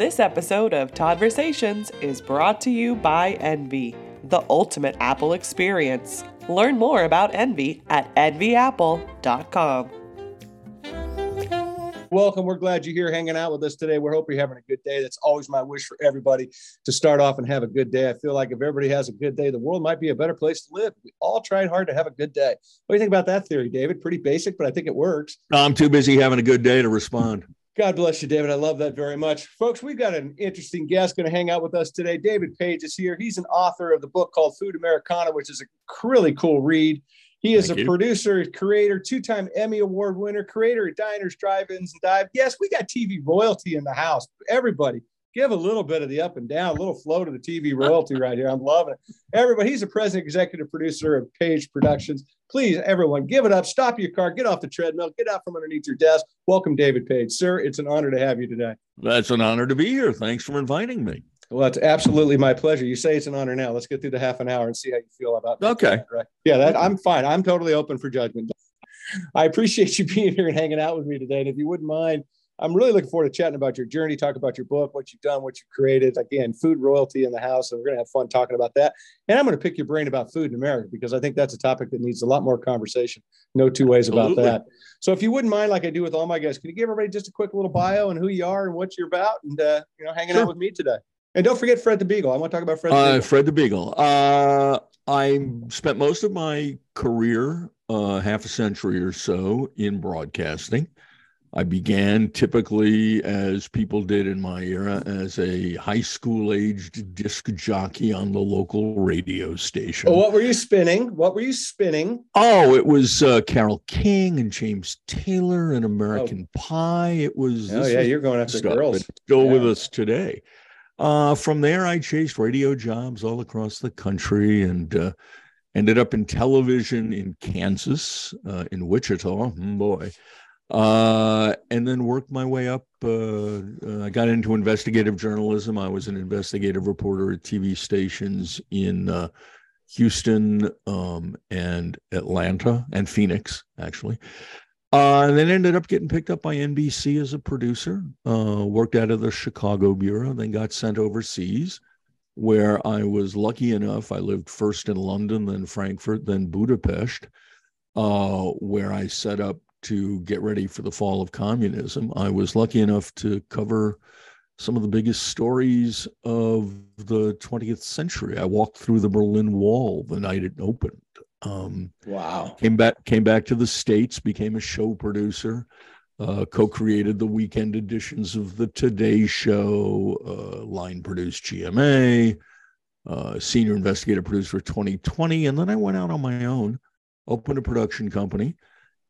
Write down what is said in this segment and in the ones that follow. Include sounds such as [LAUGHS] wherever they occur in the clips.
This episode of Toddversations is brought to you by Envy, the ultimate Apple experience. Learn more about Envy at envyapple.com. Welcome. We're glad you're here hanging out with us today. We hope you're having a good day. That's always my wish for everybody to start off and have a good day. I feel like if everybody has a good day, the world might be a better place to live. We all tried hard to have a good day. What do you think about that theory, David? Pretty basic, but I think it works. I'm too busy having a good day to respond. God bless you, David. I love that very much. Folks, we've got an interesting guest going to hang out with us today. David Page is here. He's an author of the book called Food Americana, which is a really cool read. He is Thank a you. producer, creator, two-time Emmy Award winner, creator of Diners, Drive-Ins, and Dive. Yes, we got TV royalty in the house. Everybody, give a little bit of the up and down, a little flow to the TV royalty right here. I'm loving it. Everybody, he's the president, executive producer of Page Productions. Please, everyone, give it up. Stop your car. Get off the treadmill. Get out from underneath your desk. Welcome, David Page, sir. It's an honor to have you today. That's an honor to be here. Thanks for inviting me. Well, it's absolutely my pleasure. You say it's an honor now. Let's get through the half an hour and see how you feel about Okay. Right. Yeah, that I'm fine. I'm totally open for judgment. I appreciate you being here and hanging out with me today. And if you wouldn't mind, I'm really looking forward to chatting about your journey, talk about your book, what you've done, what you've created. Again, food royalty in the house. And we're going to have fun talking about that. And I'm going to pick your brain about food in America because I think that's a topic that needs a lot more conversation. No two ways about Absolutely. that. So if you wouldn't mind, like I do with all my guests, can you give everybody just a quick little bio and who you are and what you're about and, uh, you know, hanging Sure. out with me today? And don't forget Fred the Beagle. I want to talk about Fred the Uh, Beagle. Fred the Beagle. Uh, I spent most of my career, uh, half a century or so, in broadcasting. I began typically, as people did in my era, as a high school aged disc jockey on the local radio station. Oh, what were you spinning? What were you spinning? Oh, it was uh, Carole King and James Taylor and American Pie. It was. Oh yeah, you're going after stuff girls. still with us today. Uh, from there, I chased radio jobs all across the country and uh, ended up in television in Kansas, uh, in Wichita. Mm, boy. Uh, and then worked my way up. Uh, uh, I got into investigative journalism. I was an investigative reporter at TV stations in uh, Houston um, and Atlanta and Phoenix, actually. Uh, and then ended up getting picked up by NBC as a producer. Uh, worked out of the Chicago bureau, then got sent overseas, where I was lucky enough. I lived first in London, then Frankfurt, then Budapest, uh, where I set up to get ready for the fall of communism. I was lucky enough to cover some of the biggest stories of the 20th century. I walked through the Berlin Wall the night it opened. Um, Wow. came back came back to the states became a show producer uh, co-created the weekend editions of the today show uh, line produced gma uh, senior investigative producer for 2020 and then i went out on my own opened a production company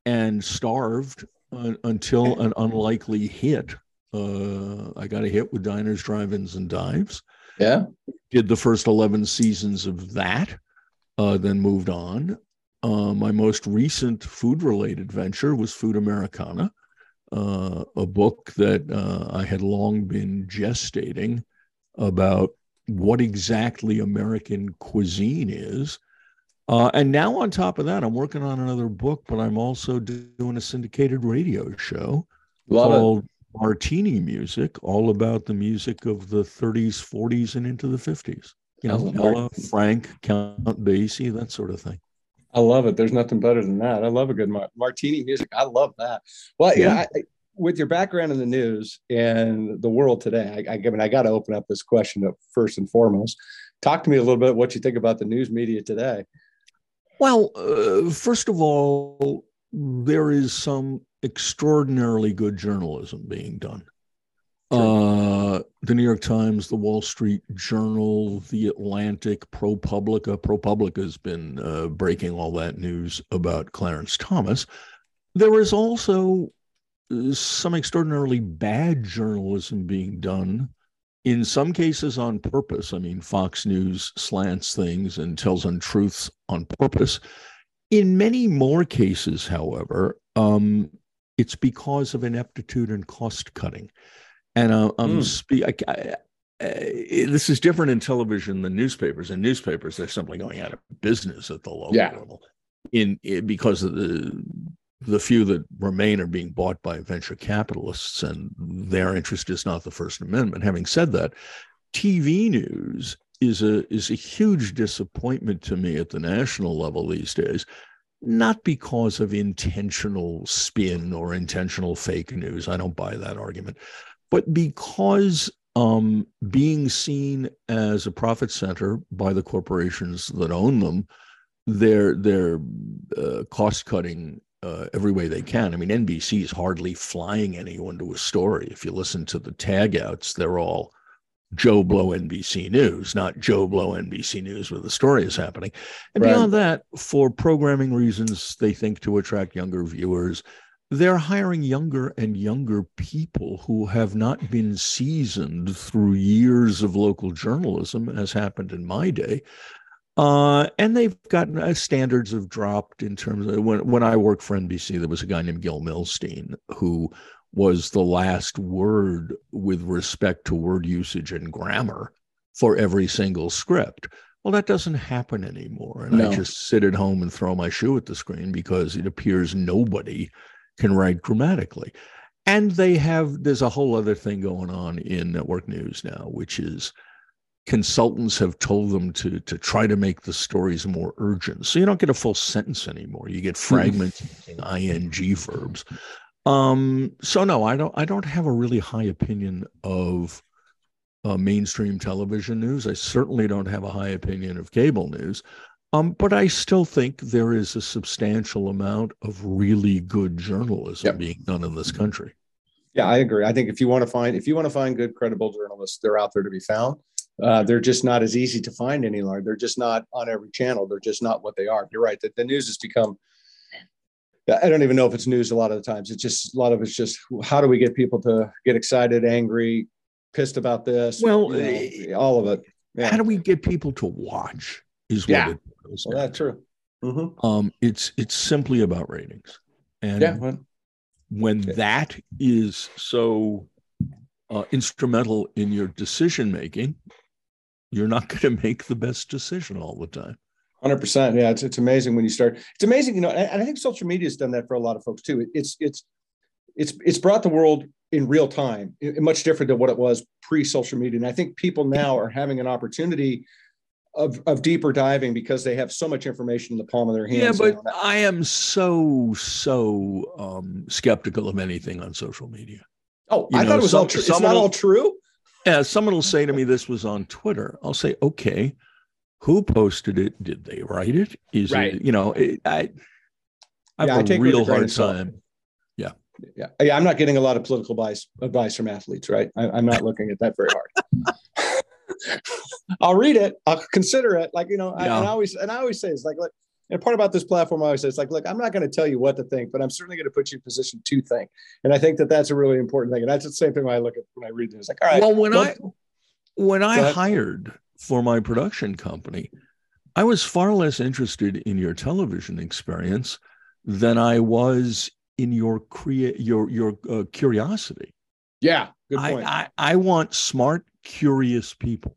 and starved uh, until an unlikely hit uh, i got a hit with diners drive-ins and dives Yeah. did the first 11 seasons of that, uh, then moved on. Uh, my most recent food related venture was Food Americana, uh, a book that uh, I had long been gestating about what exactly American cuisine is. Uh, and now, on top of that, I'm working on another book, but I'm also doing a syndicated radio show Love it. called Martini Music, all about the music of the 30s, 40s, and into the 50s. You know, Ella, Frank, Count Basie, that sort of thing. I love it. There's nothing better than that. I love a good mar- martini music. I love that. Well, Yeah. I, I- with your background in the news and the world today, I, I, I mean, I got to open up this question up first and foremost. Talk to me a little bit what you think about the news media today. Well, uh, first of all, there is some extraordinarily good journalism being done. Uh, the New York Times, the Wall Street Journal, the Atlantic, ProPublica. ProPublica has been uh, breaking all that news about Clarence Thomas. There is also uh, some extraordinarily bad journalism being done, in some cases on purpose. I mean, Fox News slants things and tells untruths on purpose. In many more cases, however, um, it's because of ineptitude and cost cutting. And uh, I'm Hmm. spe- I, I, I- this is different in television than newspapers. In newspapers, they're simply going out of business at the local Yeah. level, in, in because of the the few that remain are being bought by venture capitalists, and their interest is not the First Amendment. Having said that, TV news is a is a huge disappointment to me at the national level these days. Not because of intentional spin or intentional fake news. I don't buy that argument, but because um, being seen as a profit center by the corporations that own them, they're they're uh, cost cutting uh, every way they can. I mean, NBC is hardly flying anyone to a story. If you listen to the tag outs, they're all Joe Blow NBC News, not Joe Blow NBC News where the story is happening. And right. beyond that, for programming reasons, they think to attract younger viewers, they're hiring younger and younger people who have not been seasoned through years of local journalism, as happened in my day. Uh, and they've gotten uh, standards have dropped in terms of when when I worked for NBC, there was a guy named Gil Millstein who was the last word with respect to word usage and grammar for every single script. Well, that doesn't happen anymore. And no. I just sit at home and throw my shoe at the screen because it appears nobody can write grammatically. And they have, there's a whole other thing going on in network news now, which is consultants have told them to to try to make the stories more urgent. So you don't get a full sentence anymore. You get hmm. fragments ing verbs. Um, so no, I don't I don't have a really high opinion of uh, mainstream television news. I certainly don't have a high opinion of cable news. Um, but I still think there is a substantial amount of really good journalism yep. being done in this country. Yeah, I agree. I think if you want to find if you want to find good, credible journalists, they're out there to be found. Uh, they're just not as easy to find any longer. They're just not on every channel. They're just not what they are. You're right. That the news has become. I don't even know if it's news a lot of the times. It's just a lot of it's just how do we get people to get excited, angry, pissed about this? Well, you know, all of it. Yeah. How do we get people to watch? Is what yeah. it is. Well, that's true. Mm-hmm. Um, it's it's simply about ratings, and yeah. Well, when that is so uh, instrumental in your decision making, you're not going to make the best decision all the time. Hundred percent. Yeah, it's it's amazing when you start. It's amazing, you know, and I think social media has done that for a lot of folks too. It's it's it's it's brought the world in real time, much different than what it was pre-social media. And I think people now are having an opportunity of of deeper diving because they have so much information in the palm of their hands. Yeah, but I am so so um, skeptical of anything on social media. Oh, you I know, thought it was some, all true. It's not all true. Yeah, someone will say to me, "This was on Twitter." I'll say, "Okay, who posted it? Did they write it? Is right. it? You know, it, I I yeah, have I a real hard time. Yeah, yeah, yeah. I'm not getting a lot of political advice advice from athletes. Right, I, I'm not looking at that very hard. [LAUGHS] I'll read it. I'll consider it. Like you know, yeah. I, and I always and I always say it's like, like and part about this platform, I always say, it's like, look, I'm not going to tell you what to think, but I'm certainly going to put you in position to think. And I think that that's a really important thing. And that's the same thing when I look at when I read this. Like, all right. Well, when I when I hired for my production company, I was far less interested in your television experience than I was in your create your your uh, curiosity. Yeah, good point. I, I, I want smart, curious people.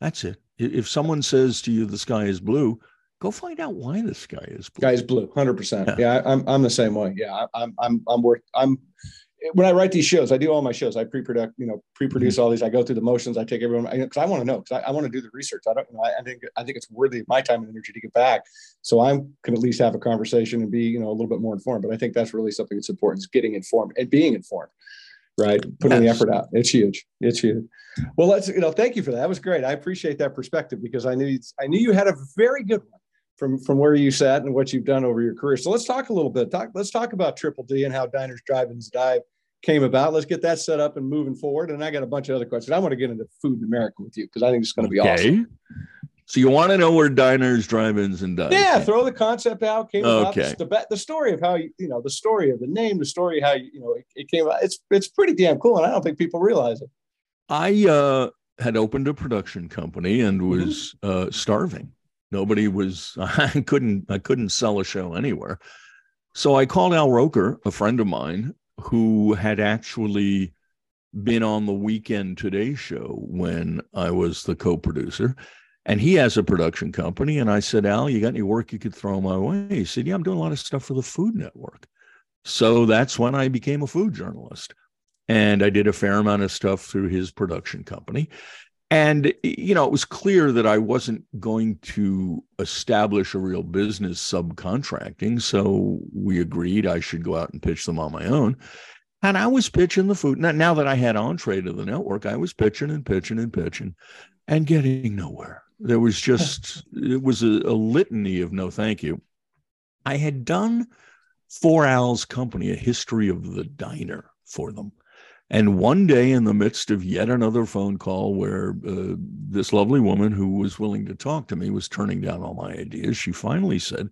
That's it. If someone says to you the sky is blue, go find out why the sky is blue. Sky is blue, hundred yeah. percent. Yeah, I'm I'm the same way. Yeah, I'm I'm I'm worth I'm when I write these shows, I do all my shows. I pre-produce, you know, pre-produce mm-hmm. all these. I go through the motions. I take everyone because I, I want to know because I, I want to do the research. I don't, you know, I, I, think I think it's worthy of my time and energy to get back. So I can at least have a conversation and be, you know, a little bit more informed. But I think that's really something that's important is getting informed and being informed, right? Putting yes. the effort out. It's huge. It's huge. Well, let's, you know, thank you for that. That was great. I appreciate that perspective because I knew I knew you had a very good one from from where you sat and what you've done over your career. So let's talk a little bit. Talk. Let's talk about Triple D and how Diners, Drive-ins, Dive came about. Let's get that set up and moving forward. And I got a bunch of other questions. I want to get into food in America with you because I think it's going to be okay. awesome. So you want to know where diners, drive-ins, and dives? Yeah, throw the concept out. Came okay. about the, the story of how you, you know the story of the name, the story how you, you know it, it came out. It's it's pretty damn cool, and I don't think people realize it. I uh, had opened a production company and mm-hmm. was mm-hmm. uh, starving. Nobody was. [LAUGHS] I couldn't. I couldn't sell a show anywhere. So I called Al Roker, a friend of mine, who had actually been on the Weekend Today show when I was the co-producer, and he has a production company. And I said, Al, you got any work you could throw my way? He said, Yeah, I'm doing a lot of stuff for the Food Network. So that's when I became a food journalist. And I did a fair amount of stuff through his production company. And, you know, it was clear that I wasn't going to establish a real business subcontracting. So we agreed I should go out and pitch them on my own. And I was pitching the food. Now, now that I had entree to the network, I was pitching and pitching and pitching and getting nowhere. There was just, it was a, a litany of no thank you. I had done for Al's company a history of the diner for them. And one day, in the midst of yet another phone call where uh, this lovely woman who was willing to talk to me was turning down all my ideas, she finally said,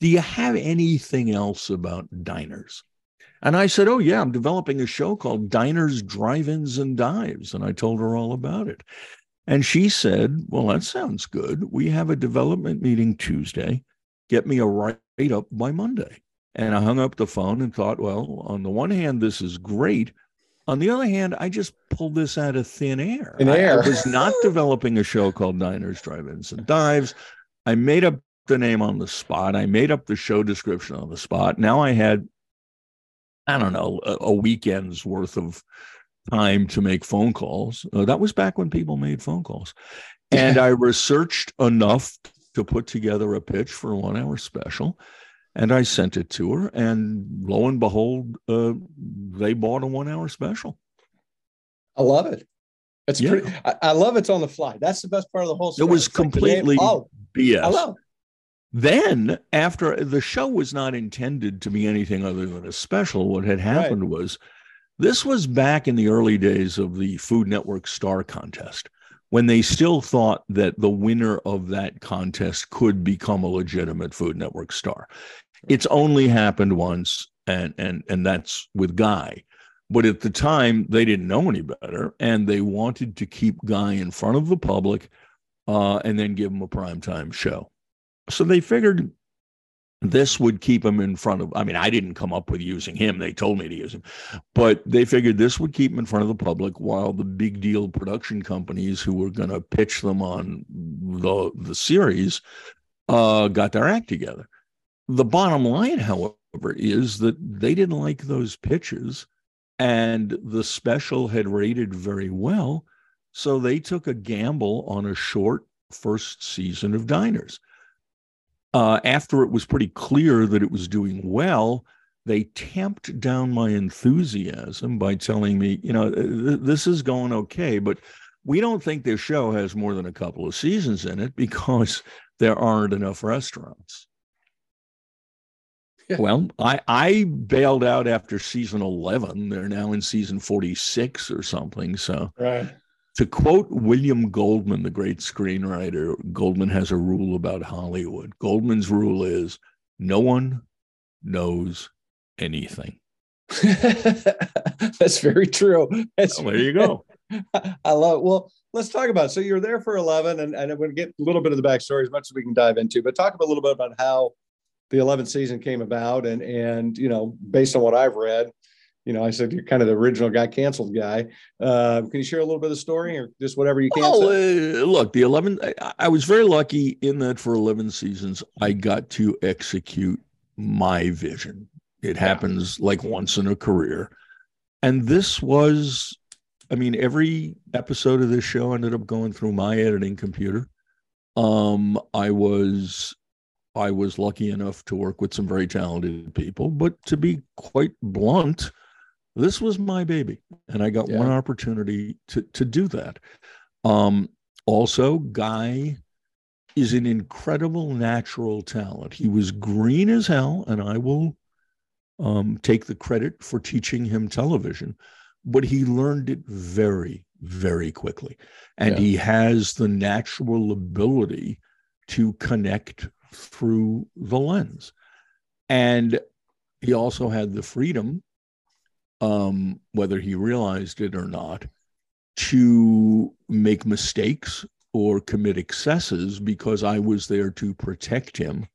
Do you have anything else about diners? And I said, Oh, yeah, I'm developing a show called Diners, Drive Ins, and Dives. And I told her all about it. And she said, Well, that sounds good. We have a development meeting Tuesday. Get me a write up by Monday. And I hung up the phone and thought, Well, on the one hand, this is great. On the other hand, I just pulled this out of thin air. In air. I, I was not [LAUGHS] developing a show called Diners, Drive-Ins, and Dives. I made up the name on the spot. I made up the show description on the spot. Now I had, I don't know, a, a weekend's worth of time to make phone calls. Uh, that was back when people made phone calls. And I researched enough to put together a pitch for a one hour special and I sent it to her, and lo and behold, uh, they bought a one-hour special. I love it. It's yeah. pretty. I, I, love it's on the fly. That's the best part of the whole story. It was it's completely like oh, BS. I love. It. Then, after the show was not intended to be anything other than a special, what had happened right. was this was back in the early days of the Food Network Star Contest when they still thought that the winner of that contest could become a legitimate Food Network star. It's only happened once, and and and that's with Guy. But at the time, they didn't know any better, and they wanted to keep Guy in front of the public, uh, and then give him a primetime show. So they figured this would keep him in front of i mean i didn't come up with using him they told me to use him but they figured this would keep him in front of the public while the big deal production companies who were going to pitch them on the the series uh, got their act together the bottom line however is that they didn't like those pitches and the special had rated very well so they took a gamble on a short first season of diners uh, after it was pretty clear that it was doing well, they tamped down my enthusiasm by telling me, you know, th- this is going okay, but we don't think this show has more than a couple of seasons in it because [LAUGHS] there aren't enough restaurants. Well, I, I bailed out after season 11. They're now in season 46 or something. So, right to quote William Goldman, the great screenwriter, Goldman has a rule about Hollywood. Goldman's rule is no one knows anything. [LAUGHS] That's very true. That's well, there you go. [LAUGHS] I love it. Well, let's talk about it. So you're there for 11, and, and I'm going to get a little bit of the backstory as much as we can dive into, but talk a little bit about how the 11th season came about and, and, you know, based on what I've read, you know, I said you're kind of the original guy canceled guy. Uh, can you share a little bit of the story or just whatever you can? Oh, uh, look, the 11, I, I, was very lucky in that for 11 seasons, I got to execute my vision. It happens yeah. like once in a career. And this was, I mean, every episode of this show ended up going through my editing computer. Um, I was I was lucky enough to work with some very talented people, but to be quite blunt, this was my baby and i got yeah. one opportunity to to do that um also guy is an incredible natural talent he was green as hell and i will um, take the credit for teaching him television but he learned it very very quickly and yeah. he has the natural ability to connect through the lens and he also had the freedom um, whether he realized it or not, to make mistakes or commit excesses because I was there to protect him.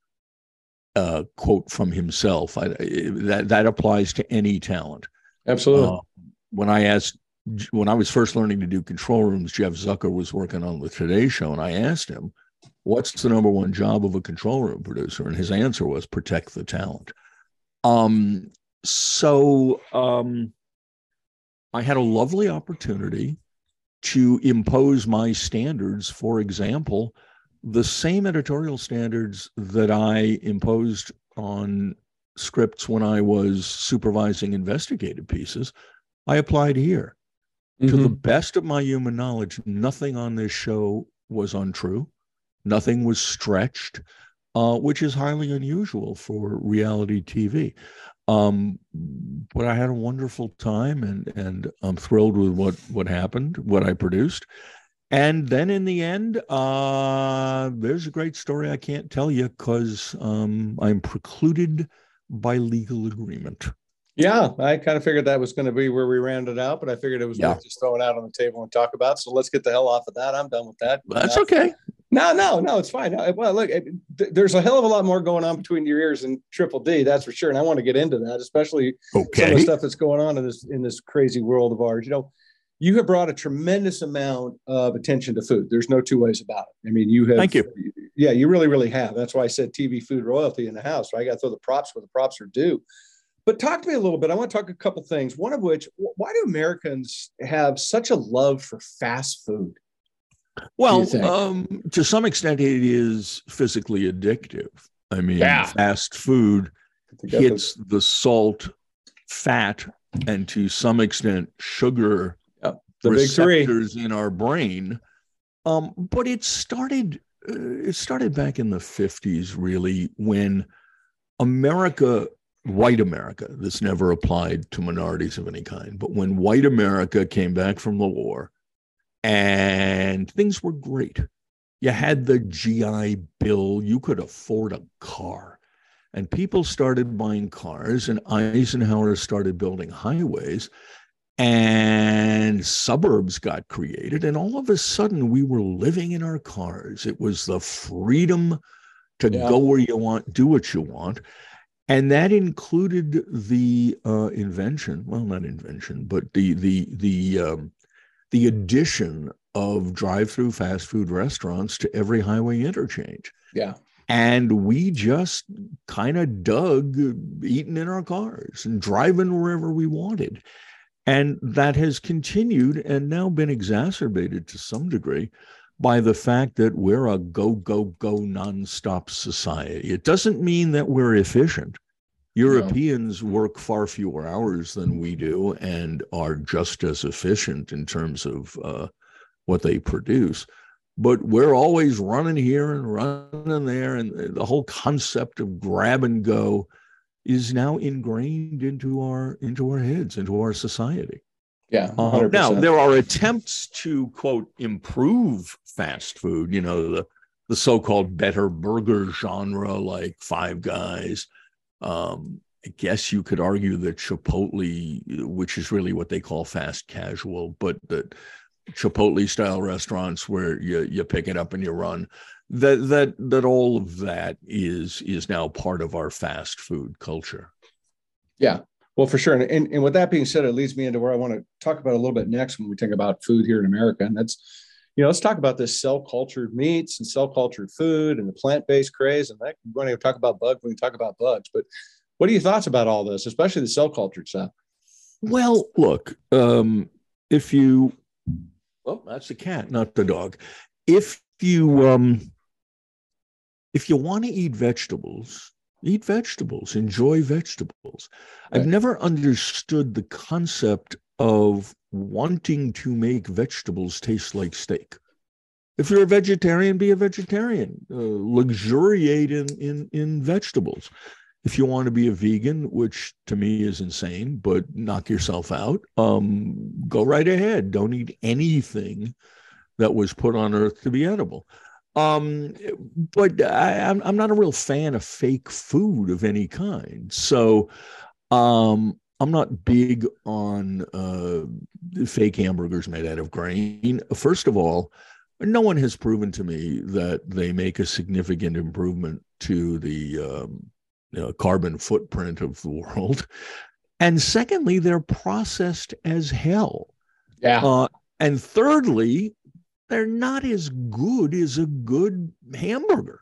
Uh, quote from himself. I, that that applies to any talent. Absolutely. Uh, when I asked, when I was first learning to do control rooms, Jeff Zucker was working on the Today Show, and I asked him, "What's the number one job of a control room producer?" And his answer was protect the talent. Um, so um, I had a lovely opportunity to impose my standards. For example, the same editorial standards that I imposed on scripts when I was supervising investigative pieces, I applied here. Mm-hmm. To the best of my human knowledge, nothing on this show was untrue. Nothing was stretched, uh, which is highly unusual for reality TV. Um, but I had a wonderful time, and and I'm thrilled with what what happened, what I produced. And then in the end, uh, there's a great story I can't tell you because um, I'm precluded by legal agreement. Yeah, I kind of figured that was going to be where we rounded out, but I figured it was yeah. worth just throwing out on the table and talk about. So let's get the hell off of that. I'm done with that. That's okay. No, no, no, it's fine. Uh, well, look, there's a hell of a lot more going on between your ears and Triple D, that's for sure. And I want to get into that, especially okay. some of the stuff that's going on in this in this crazy world of ours. You know, you have brought a tremendous amount of attention to food. There's no two ways about it. I mean, you have. Thank you. Yeah, you really, really have. That's why I said TV food royalty in the house. Right? I got to throw the props where the props are due. But talk to me a little bit. I want to talk a couple things. One of which, why do Americans have such a love for fast food? Well, um, to some extent, it is physically addictive. I mean, yeah. fast food hits the salt, fat, and to some extent, sugar the receptors in our brain. Um, but it started uh, it started back in the 50s, really, when America, white America, this never applied to minorities of any kind, but when white America came back from the war and things were great. You had the GI Bill, you could afford a car. And people started buying cars, and Eisenhower started building highways and suburbs got created and all of a sudden we were living in our cars it was the freedom to yeah. go where you want do what you want and that included the uh, invention well not invention but the the the um, the addition of drive-through fast food restaurants to every highway interchange yeah and we just kind of dug eating in our cars and driving wherever we wanted and that has continued and now been exacerbated to some degree by the fact that we're a go, go, go nonstop society. It doesn't mean that we're efficient. Europeans no. work far fewer hours than we do and are just as efficient in terms of uh, what they produce. But we're always running here and running there. And the whole concept of grab and go is now ingrained into our into our heads, into our society. Yeah. Uh, now there are attempts to quote improve fast food. You know the the so-called better burger genre, like Five Guys. Um, I guess you could argue that Chipotle, which is really what they call fast casual, but that Chipotle style restaurants where you you pick it up and you run that that that all of that is is now part of our fast food culture. Yeah, well, for sure. And, and, and with that being said, it leads me into where I want to talk about a little bit next when we think about food here in America, and that's you know let's talk about this cell cultured meats and cell cultured food and the plant based craze, and that we're going to talk about bugs. When we talk about bugs, but what are your thoughts about all this, especially the cell cultured stuff? Well, look, um, if you, well, that's the cat, not the dog. If you um, if you want to eat vegetables, eat vegetables, enjoy vegetables. Right. I've never understood the concept of wanting to make vegetables taste like steak. If you're a vegetarian, be a vegetarian. Uh, luxuriate in, in, in vegetables. If you want to be a vegan, which to me is insane, but knock yourself out, um, go right ahead. Don't eat anything that was put on earth to be edible. Um, but I, I'm, I'm not a real fan of fake food of any kind. So um, I'm not big on uh, fake hamburgers made out of grain. First of all, no one has proven to me that they make a significant improvement to the um, you know, carbon footprint of the [LAUGHS] world. And secondly, they're processed as hell. Yeah. Uh, and thirdly, they're not as good as a good hamburger.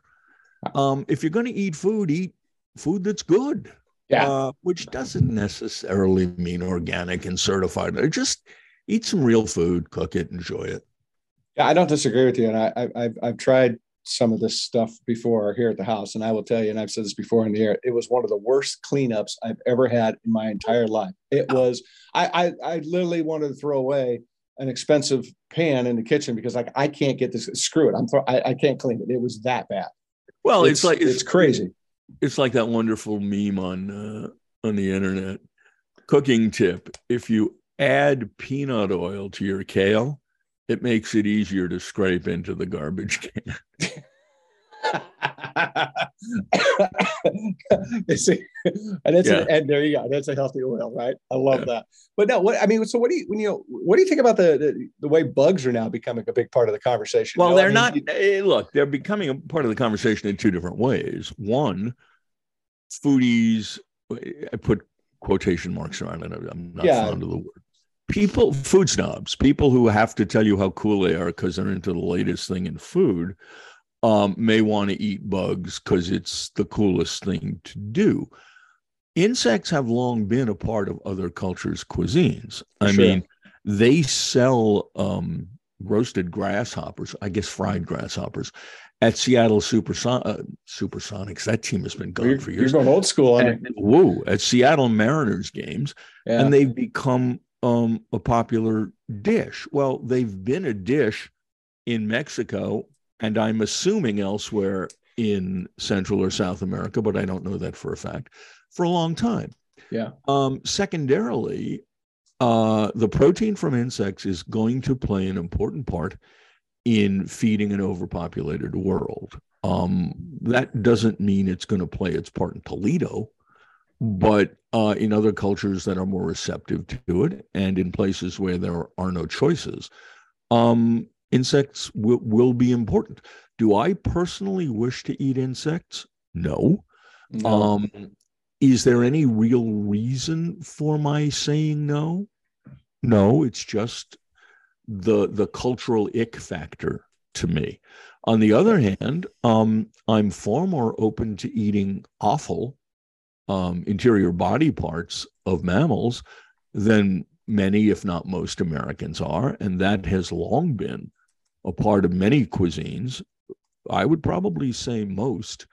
Um, if you're going to eat food, eat food that's good. Yeah. Uh, which doesn't necessarily mean organic and certified. Just eat some real food, cook it, enjoy it. Yeah, I don't disagree with you, and I, I I've I've tried some of this stuff before here at the house, and I will tell you, and I've said this before in the air, it was one of the worst cleanups I've ever had in my entire life. It was I I, I literally wanted to throw away an expensive pan in the kitchen because like I can't get this. Screw it, I'm throw, I, I can't clean it. It was that bad. Well, it's, it's like it's, it's, crazy. It's like that wonderful meme on uh, on the internet. Cooking tip: If you add peanut oil to your kale, it makes it easier to scrape into the garbage can. [LAUGHS] And it's yeah. and there you go. That's a healthy oil, right? I love yeah. that. But no, what I mean, so what do you when you what do you think about the, the, the way bugs are now becoming a big part of the conversation? Well, they're I mean, not. You, eh, look, they're becoming a part of the conversation in two different ways. One, foodies. Eh, I put quotation marks around it. I'm not yeah. fond of the word people food snobs people who have to tell you how cool they are because they're into the latest thing in food um, may want to eat bugs because it's the coolest thing to do insects have long been a part of other cultures cuisines i sure. mean they sell um, roasted grasshoppers i guess fried grasshoppers at Seattle Superson- uh, Supersonics. That team has been gone you're, for years. You're going old school it. Woo! At Seattle Mariners games, yeah. and they've become um, a popular dish. Well, they've been a dish in Mexico, and I'm assuming elsewhere in Central or South America, but I don't know that for a fact, for a long time. Yeah. Um, secondarily, uh, the protein from insects is going to play an important part in feeding an overpopulated world. Um, that doesn't mean it's going to play its part in Toledo but uh, in other cultures that are more receptive to it and in places where there are no choices, um, insects will, will be important. Do I personally wish to eat insects? No. no. Um, is there any real reason for my saying no? No, it's just the the cultural ick factor to me. On the other hand, um, I'm far more open to eating offal um, interior body parts of mammals than many, if not most, Americans are. And that has long been a part of many cuisines. I would probably say most,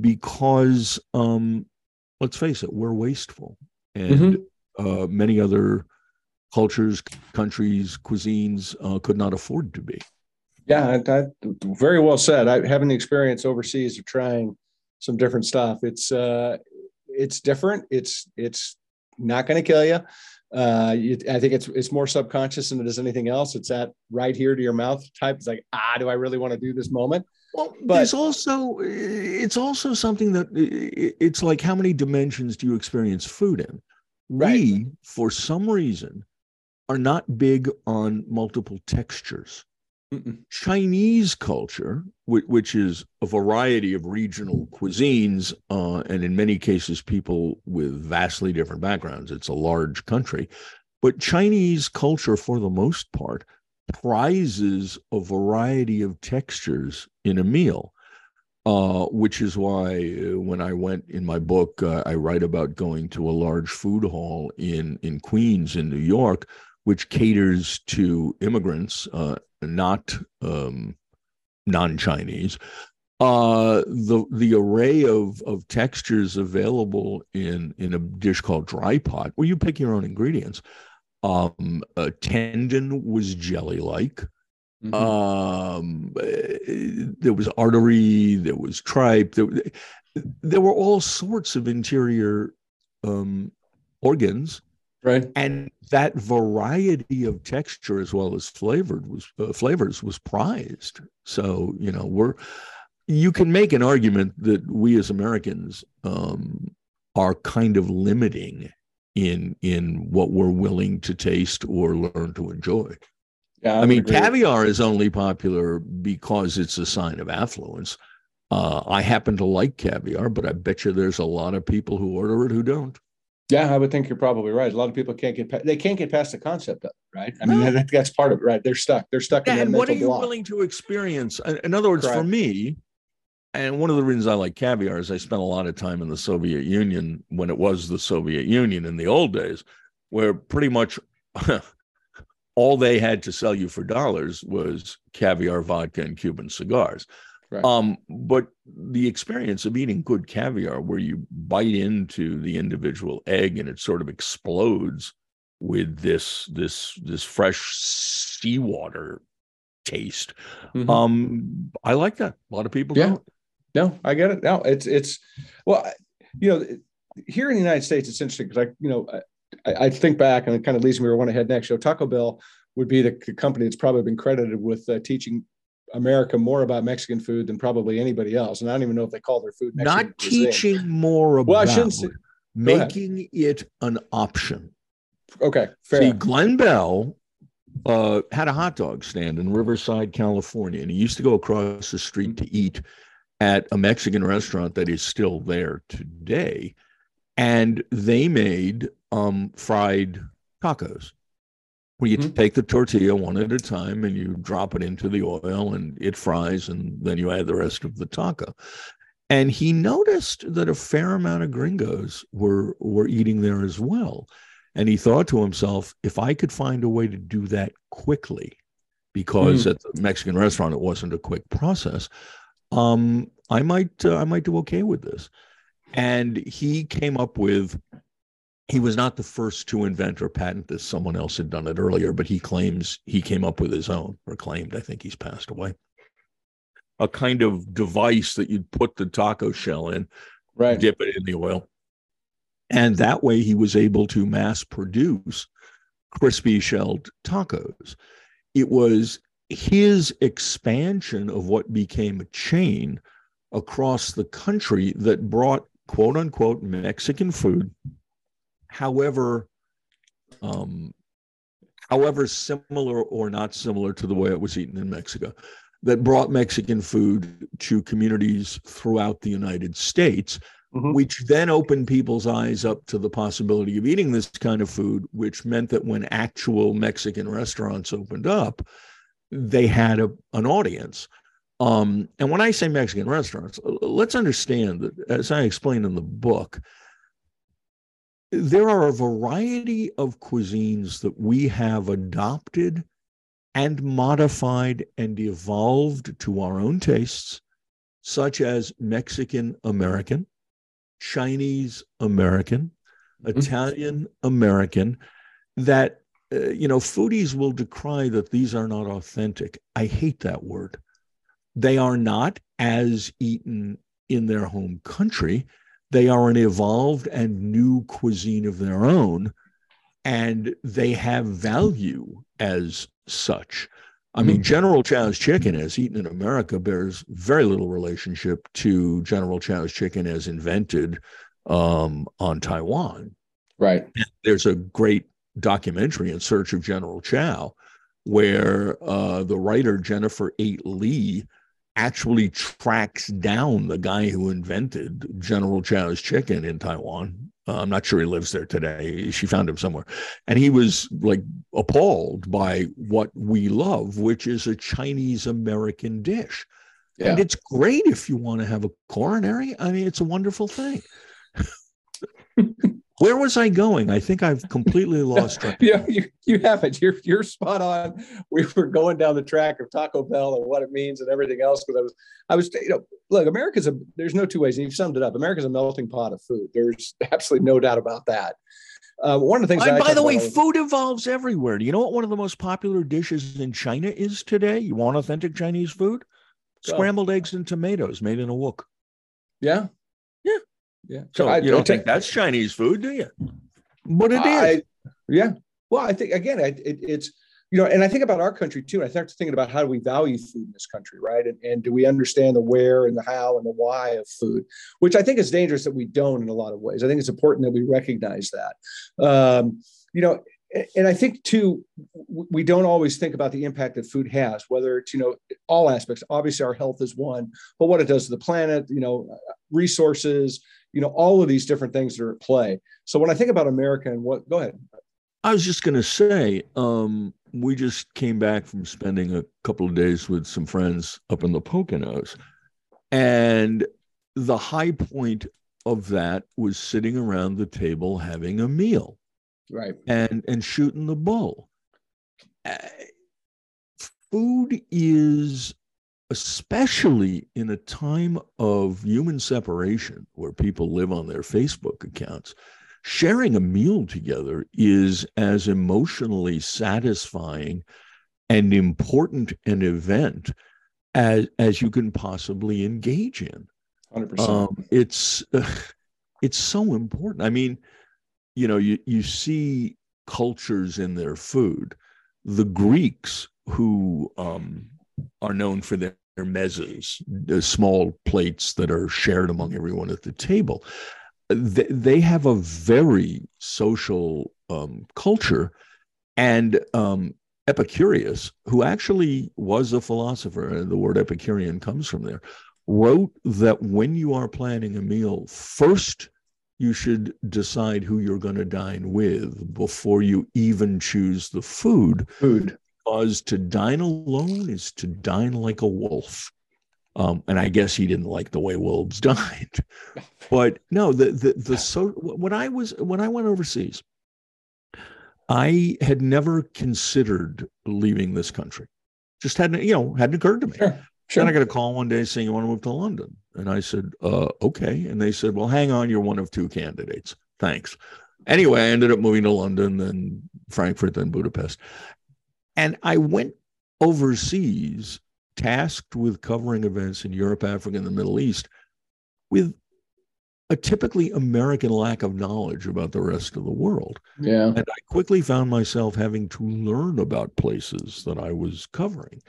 because um, let's face it, we're wasteful. And mm-hmm. uh, many other cultures, countries, cuisines uh, could not afford to be. Yeah, that, very well said. I having the experience overseas of trying some different stuff. It's uh, it's different. It's it's not going to kill you. Uh, I think it's it's more subconscious than it is anything else. It's that right here to your mouth type. It's like, ah, do I really want to do this moment? Well, but, there's also it's also something that it's like how many dimensions do you experience food in? Right. We, for some reason, are not big on multiple textures. Mm-mm. Chinese culture, which is a variety of regional cuisines, uh, and in many cases, people with vastly different backgrounds. It's a large country. But Chinese culture, for the most part, prizes a variety of textures in a meal. Uh, which is why uh, when I went in my book, uh, I write about going to a large food hall in in Queens in New York, which caters to immigrants uh, not um, non-Chinese. Uh, the the array of of textures available in in a dish called dry pot, where you pick your own ingredients. Um, a tendon was jelly like. Mm-hmm. Um, there was artery, there was tripe, there, there were all sorts of interior um, organs right and that variety of texture as well as flavored was uh, flavors was prized so you know we're you can make an argument that we as americans um, are kind of limiting in in what we're willing to taste or learn to enjoy yeah, I, I mean, caviar is only popular because it's a sign of affluence. Uh, I happen to like caviar, but I bet you there's a lot of people who order it who don't. Yeah, I would think you're probably right. A lot of people can't get past, they can't get past the concept of it, right? I mean, no. that, that's part of it, right? They're stuck. They're stuck. Yeah, and what are you block. willing to experience? In other words, Correct. for me, and one of the reasons I like caviar is I spent a lot of time in the Soviet Union when it was the Soviet Union in the old days, where pretty much [LAUGHS] all they had to sell you for dollars was caviar, vodka, and Cuban cigars. Right. Um, but the experience of eating good caviar, where you bite into the individual egg and it sort of explodes with this this this fresh seawater taste. Mm-hmm. Um, I like that. A lot of people yeah. don't. No, I get it. No, it's it's well, you know, here in the United States, it's interesting because I, you know, I, I, think back and it kind of leads me where I want to head next. So Taco Bell would be the, the company that's probably been credited with uh, teaching America more about Mexican food than probably anybody else. And I don't even know if they call their food Mexican not teaching cuisine. more about. Well, I shouldn't say, making it an option. Okay, fair. See, Glen Bell uh, had a hot dog stand in Riverside, California, and he used to go across the street to eat at a Mexican restaurant that is still there today. And they made um, fried tacos where you mm-hmm. take the tortilla one at a time and you drop it into the oil and it fries, and then you add the rest of the taco. And he noticed that a fair amount of gringos were were eating there as well. And he thought to himself, if I could find a way to do that quickly, because mm. at the Mexican restaurant it wasn't a quick process, um, I might uh, I might do okay with this. And he came up with. He was not the first to invent or patent this. Someone else had done it earlier, but he claims he came up with his own, or claimed. I think he's passed away. A kind of device that you'd put the taco shell in, right? Dip it in the oil, and that way he was able to mass produce crispy shelled tacos. It was his expansion of what became a chain across the country that brought quote unquote Mexican food, however, um, however similar or not similar to the way it was eaten in Mexico, that brought Mexican food to communities throughout the United States mm-hmm. which then opened people's eyes up to the possibility of eating this kind of food, which meant that when actual Mexican restaurants opened up, they had a, an audience. Um, and when I say Mexican restaurants, let's understand that, as I explained in the book, there are a variety of cuisines that we have adopted and modified and evolved to our own tastes, such as Mexican American, Chinese American, mm-hmm. Italian American, that, uh, you know, foodies will decry that these are not authentic. I hate that word. They are not as eaten in their home country. They are an evolved and new cuisine of their own, and they have value as such. I mean, mm-hmm. General Tso's chicken as eaten in America bears very little relationship to General Tso's chicken as invented um, on Taiwan. Right. And there's a great documentary in search of General Tso where uh, the writer Jennifer Eight Lee actually tracks down the guy who invented General Tso's chicken in Taiwan uh, I'm not sure he lives there today. She found him somewhere. And he was like appalled by what we love, which is a Chinese American dish. Yeah. And it's great if you want to have a coronary. I mean, it's a wonderful thing. [LAUGHS] Where was I going? I think I've [LAUGHS] completely lost track. yeah, you, you have it. You're you're spot on. We were going down the track of Taco Bell and what it means and everything else because I was I was you know look America's a there's no two ways and you've summed it up. America's a melting pot of food. There's [LAUGHS] absolutely no doubt about that. Uh, one of the things. And by the way, food evolves everywhere. Do you know what one of the most popular dishes in China is today? You want authentic Chinese food? Scrambled eggs and tomatoes made in a wok. Yeah. Yeah. So, so I, you don't I think that's Chinese food, do you? But it I, is. yeah. Well, I think again, it, it's you know, and I think about our country too. I start thinking about how do we value food in this country, right? And, and do we understand the where and the how and the why of food, which I think is dangerous that we don't in a lot of ways. I think it's important that we recognize that. Um, you know, and I think too, we don't always think about the impact that food has, whether it's you know all aspects. Obviously, our health is one, but what it does to the planet, you know, resources, you know, all of these different things are at play. So when I think about America and what, go ahead. I was just going to say, um, we just came back from spending a couple of days with some friends up in the Poconos. And the high point of that was sitting around the table having a meal Right. and and shooting the bull. Uh, food is especially in a time of human separation where people live on their Facebook accounts sharing a meal together is as emotionally satisfying and important an event as as you can possibly engage in Hundred percent. um, it's [LAUGHS] it's so important. I mean, you know, you you see cultures in their food. The Greeks, who um, are known for their, mezzas, the small plates that are shared among everyone at the table, they, they have a very social um, culture, and um, Epicurus, who actually was a philosopher, and the word Epicurean comes from there, wrote that when you are planning a meal, first you should decide who you're going to dine with before you even choose the food, Food. Because to dine alone is to dine like a wolf. Um, and I guess he didn't like the way wolves [LAUGHS] dined, but no, the the the [LAUGHS] so when I was when I went overseas, I had never considered leaving this country. Just hadn't you know hadn't occurred to me. Sure. Sure. Then I got a call one day saying, You want to move to London? And I said, uh, Okay. And they said, Well, hang on, you're one of two candidates. Thanks. Anyway, I ended up moving to London, then Frankfurt, then Budapest. And I went overseas, tasked with covering events in Europe, Africa, and the Middle East with a typically American lack of knowledge about the rest of the world. Yeah. And I quickly found myself having to learn about places that I was covering.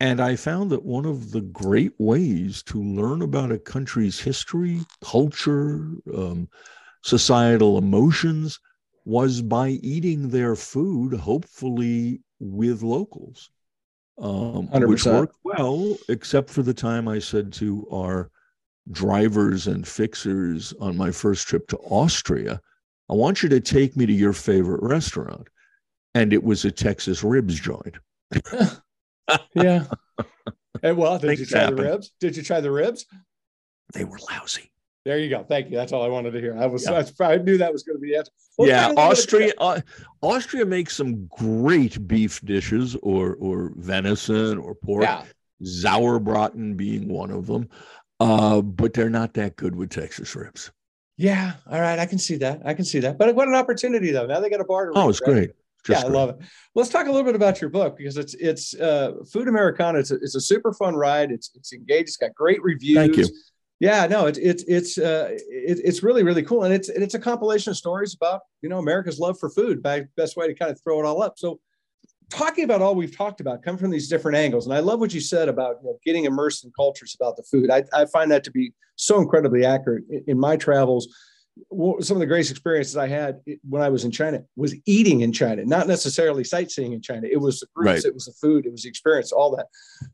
And I found that one of the great ways to learn about a country's history, culture, um, societal emotions was by eating their food, hopefully with locals, um, which 100%. worked well, except for the time I said to our drivers and fixers on my first trip to Austria, I want you to take me to your favorite restaurant. And it was a Texas ribs joint. [LAUGHS] Yeah. And well, did you try happen. the ribs? Did you try the ribs? They were lousy. There you go. Thank you. That's all I wanted to hear. I was, Yeah. I, I knew that was going to be the answer. Well, yeah, Austria. Uh, Austria makes some great beef dishes, or or venison, or pork. Yeah. Sauerbraten being one of them, uh, but they're not that good with Texas ribs. Yeah. All right. I can see that. I can see that. But what an opportunity, though. Now they got a bar to Oh, it's right? great. yeah, Just I love it. Let's talk a little bit about your book because it's it's uh, Food Americana. It's a, it's a super fun ride. It's it's engaged. It's got great reviews. Thank you. Yeah, no, it's it's it's uh, it, it's really really cool, and it's it's a compilation of stories about you know America's love for food. By best way to kind of throw it all up. So, talking about all we've talked about, come from these different angles, and I love what you said about you know, getting immersed in cultures about the food. I, I find that to be so incredibly accurate in, in my travels. Some of the greatest experiences I had when I was in China was eating in China, not necessarily sightseeing in China. It was the fruits, Right. it was the food, it was the experience, all that.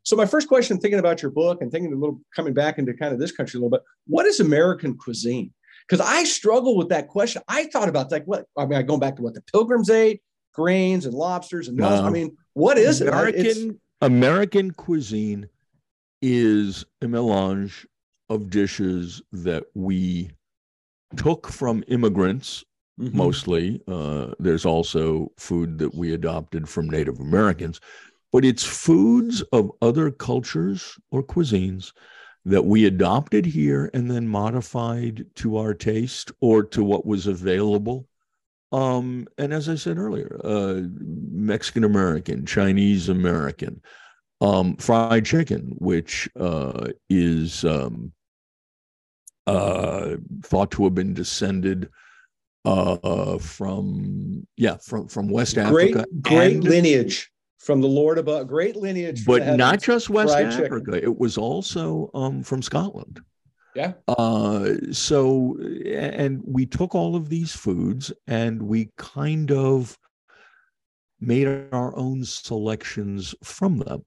So my first question, thinking about your book and thinking a little, coming back into kind of this country a little bit, what is American cuisine? Because I struggle with that question. I thought about like what I mean, I going back to what the Pilgrims ate, grains and lobsters and nuts. No. I um, mean, what is it? It's- American American cuisine is a melange of dishes that we took from immigrants Mhm. mostly. Uh, there's also food that we adopted from Native Americans, but it's foods of other cultures or cuisines that we adopted here and then modified to our taste or to what was available. Um, and as I said earlier, uh, Mexican American, Chinese American, um, fried chicken, which uh, is um, uh, thought to have been descended uh, from yeah from from West great, Africa, great and- lineage from the Lord above, great lineage. but not just West fried chicken. Africa. It was also um, from Scotland. Yeah. Uh, so, and we took all of these foods and we kind of made our own selections from them.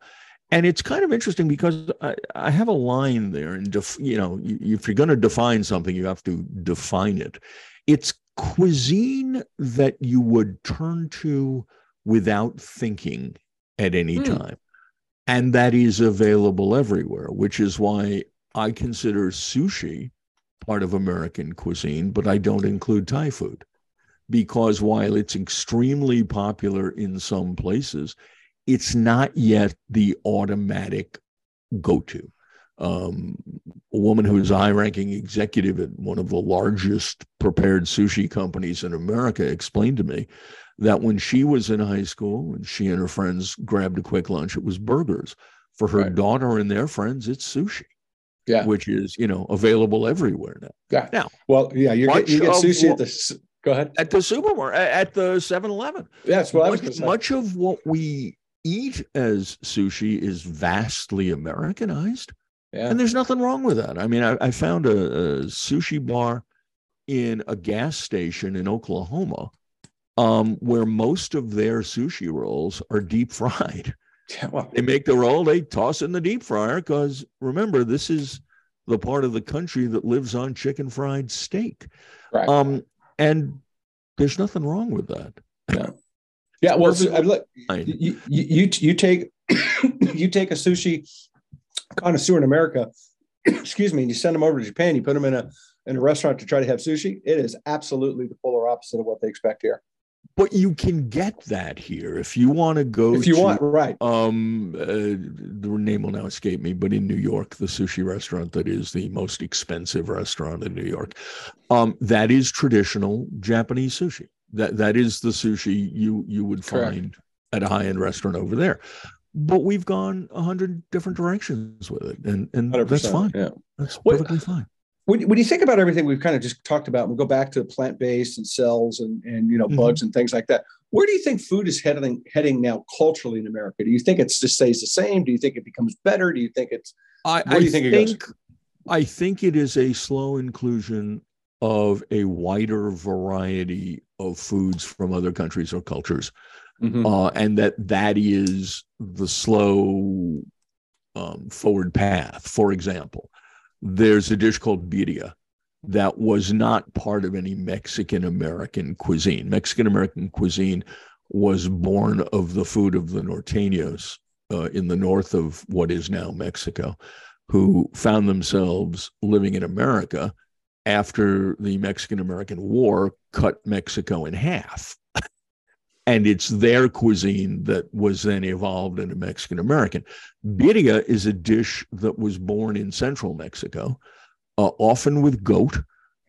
And it's kind of interesting because I, I have a line there, and def, you know, if you're going to define something, you have to define it. It's cuisine that you would turn to without thinking at any Hmm. time. And that is available everywhere, which is why I consider sushi part of American cuisine, but I don't include Thai food because while it's extremely popular in some places, it's not yet the automatic go to. Um, a woman who is a high ranking executive at one of the largest prepared sushi companies in America explained to me that when she was in high school and she and her friends grabbed a quick lunch, it was burgers. For her Right. daughter and their friends, it's sushi, Yeah. which is, you know, available everywhere now. Yeah. Now, Well, yeah, you get, you get of sushi what- at the. Go ahead. at the supermarket, at the 7 Eleven. Yeah, that's what I was much, going to say. much of what we eat as sushi is vastly Americanized, yeah. and there's nothing wrong with that. I mean, I, I found a, a sushi bar in a gas station in Oklahoma um, where most of their sushi rolls are deep fried. [LAUGHS] yeah. Well, They make the roll, they toss it in the deep fryer because remember, this is the part of the country that lives on chicken fried steak. right. Um, and there's nothing wrong with that. yeah. Yeah, well, look, you, you, you take [COUGHS] you take a sushi connoisseur in America, [COUGHS] excuse me, and you send them over to Japan. You put them in a in a restaurant to try to have sushi. It is absolutely the polar opposite of what they expect here. But you can get that here if you want to go. If you to, want, right? um, uh, the name will now escape me, but in New York, the sushi restaurant that is the most expensive restaurant in New York, um, that is traditional Japanese sushi. That that is the sushi you you would Correct. find at a high end restaurant over there. But we've gone a hundred different directions with it, and and that's 100%, fine. Yeah. That's What- perfectly fine. when, when you think about everything we've kind of just talked about, we go back to plant-based and cells and and you know Mhm. bugs and things like that. Where do you think food is heading heading now culturally in America? Do you think it just stays the same? Do you think it becomes better? Do you think it's I, Where do you think it goes? I think it is a slow inclusion of a wider variety of foods from other countries or cultures, uh, and that that is the slow um, forward path. For example, there's a dish called birria that was not part of any Mexican American cuisine. Mexican American cuisine was born of the food of the norteños uh, in the north of what is now Mexico, who found themselves living in America after the Mexican American War cut Mexico in half. and it's their cuisine that was then evolved into Mexican American. Birria is a dish that was born in central Mexico, uh, often with goat,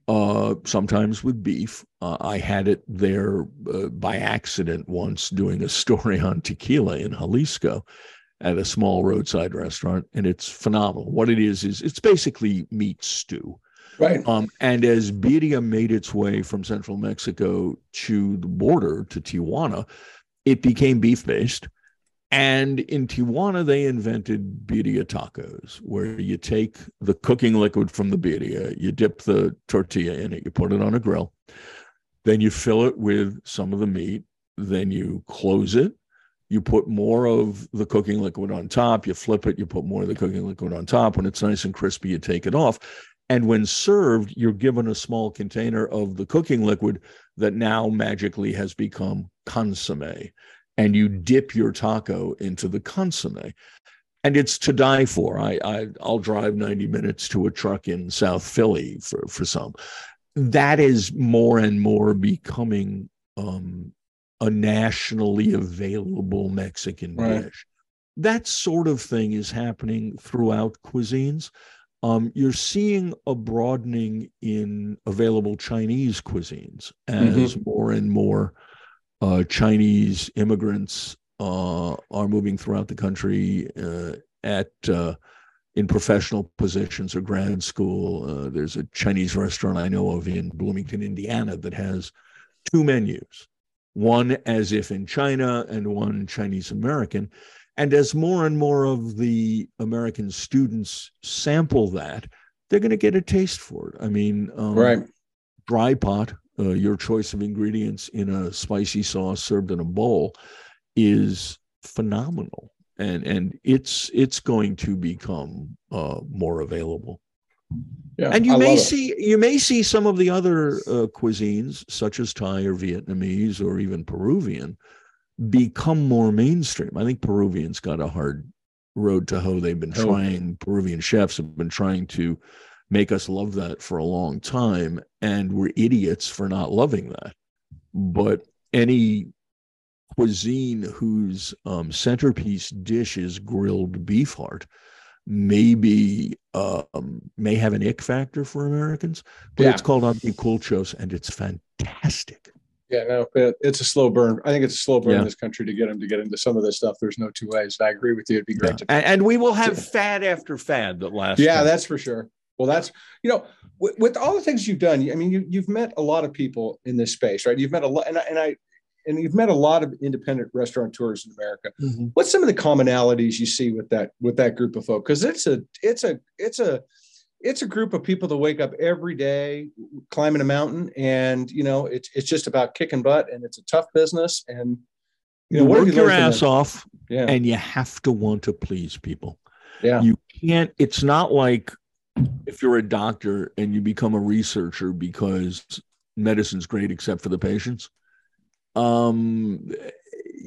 uh, sometimes with beef. Uh, I had it there uh, by accident once doing a story on tequila in Jalisco at a small roadside restaurant, and it's phenomenal. What it is is it's basically meat stew. Right? Um, and as birria made its way from central Mexico to the border to Tijuana, it became beef based. And in Tijuana, they invented birria tacos, where you take the cooking liquid from the birria, you dip the tortilla in it, you put it on a grill, then you fill it with some of the meat, then you close it. You put more of the cooking liquid on top, you flip it, you put more of the cooking liquid on top. When it's nice and crispy, you take it off. And when served, you're given a small container of the cooking liquid that now magically has become consomme. And you dip your taco into the consomme. And it's to die for. I, I I'll drive 90 minutes to a truck in South Philly for, for some. That is more and more becoming um, a nationally available Mexican Right. dish. That sort of thing is happening throughout cuisines um, you're seeing a broadening in available Chinese cuisines as more and more uh, Chinese immigrants uh, are moving throughout the country uh, at uh, in professional positions or grad school. Uh, there's a Chinese restaurant I know of in Bloomington, Indiana, that has two menus, one as if in China and one Chinese American. And as more and more of the American students sample that, they're going to get a taste for it. I mean, um, right. dry pot, uh, your choice of ingredients in a spicy sauce served in a bowl, is phenomenal, and and it's it's going to become uh, more available. Yeah. And you I may love it. see you may see some of the other uh, cuisines, such as Thai or Vietnamese or even Peruvian, become more mainstream. I think Peruvian's got a hard road to hoe. They've been Hoe. trying, Peruvian chefs have been trying to make us love that for a long time. And we're idiots for not loving that. But any cuisine whose um, centerpiece dish is grilled beef heart maybe um, may have an ick factor for Americans, but Yeah. it's called anticuchos and it's fantastic. Yeah, no, it- it's a slow burn. I think it's a slow burn Yeah. in this country to get them to get into some of this stuff. There's no two ways. I agree with you. It'd be great to And, and we will have fad after fad that lasts. Yeah, that's for sure. Well, that's you know, with, with all the things you've done. I mean, you you've met a lot of people in this space, right? You've met a lot, and I, and I and you've met a lot of independent restaurateurs in America. Mhm. What's some of the commonalities you see with that with that group of folk? Because it's a it's a it's a it's a group of people that wake up every day climbing a mountain, and you know, it's it's just about kicking butt, and it's a tough business, and you know, you work you your ass off Yeah, and you have to want to please people. yeah, You can't, it's not like if you're a doctor and you become a researcher because medicine's great except for the patients. Um,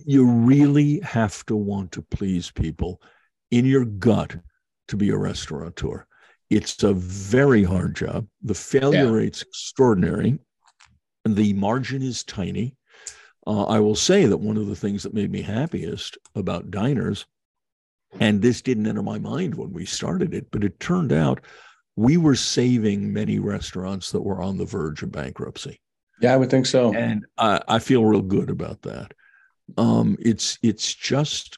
you really have to want to please people in your gut to be a restaurateur. It's a very hard job. The failure Yeah. rate's extraordinary. and The margin is tiny. Uh, I will say that one of the things that made me happiest about diners, and this didn't enter my mind when we started it, but it turned out we were saving many restaurants that were on the verge of bankruptcy yeah. I would think so. and I, I feel real good about that. Um, it's it's just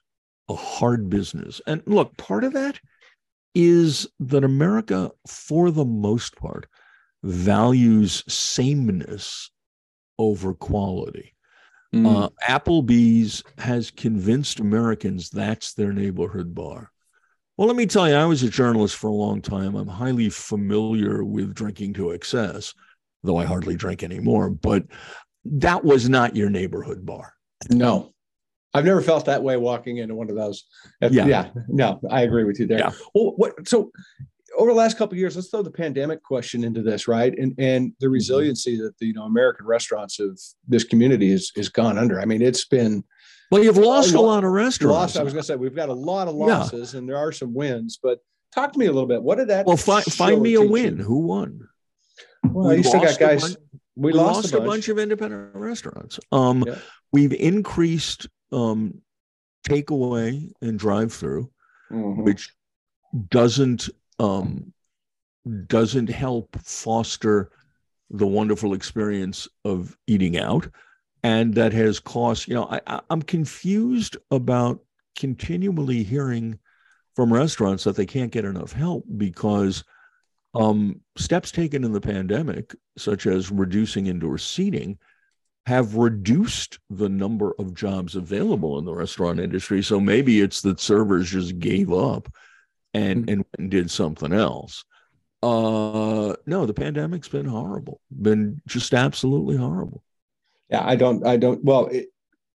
a hard business, and look, part of that is that America, for the most part, values sameness over quality. Mm. Uh, Applebee's has convinced Americans that's their neighborhood bar. Well, let me tell you, I was a journalist for a long time. I'm highly familiar with drinking to excess, though I hardly drink anymore. But that was not your neighborhood bar. No, I've never felt that way walking into one of those. Yeah. yeah, no, I agree with you there. Yeah. Well, what so over the last couple of years, let's throw the pandemic question into this, right? And and Mm-hmm. the resiliency that the you know American restaurants of this community is is gone under. I mean, it's been Well, you've lost a lo- lot of restaurants. lost. I was going to say we've got a lot of Yeah. losses, and there are some wins. But talk to me a little bit. What did that? well, fi- find me a teach you? win. Who won? Well, We you still got lost a guys. bunch- we, we, lost, lost, a, bunch. of independent restaurants. Um, Yeah. We've increased um, takeaway and drive through. Mhm. which doesn't um, doesn't help foster the wonderful experience of eating out, and that has cost. You know, I, I'm confused about continually hearing from restaurants that they can't get enough help because um, steps taken in the pandemic, such as reducing indoor seating, have reduced the number of jobs available in the restaurant industry. So maybe it's that servers just gave up and Hmm. and, and did something else. Uh no, the pandemic's been horrible. Been just absolutely horrible. Yeah, I don't, I don't, well, it,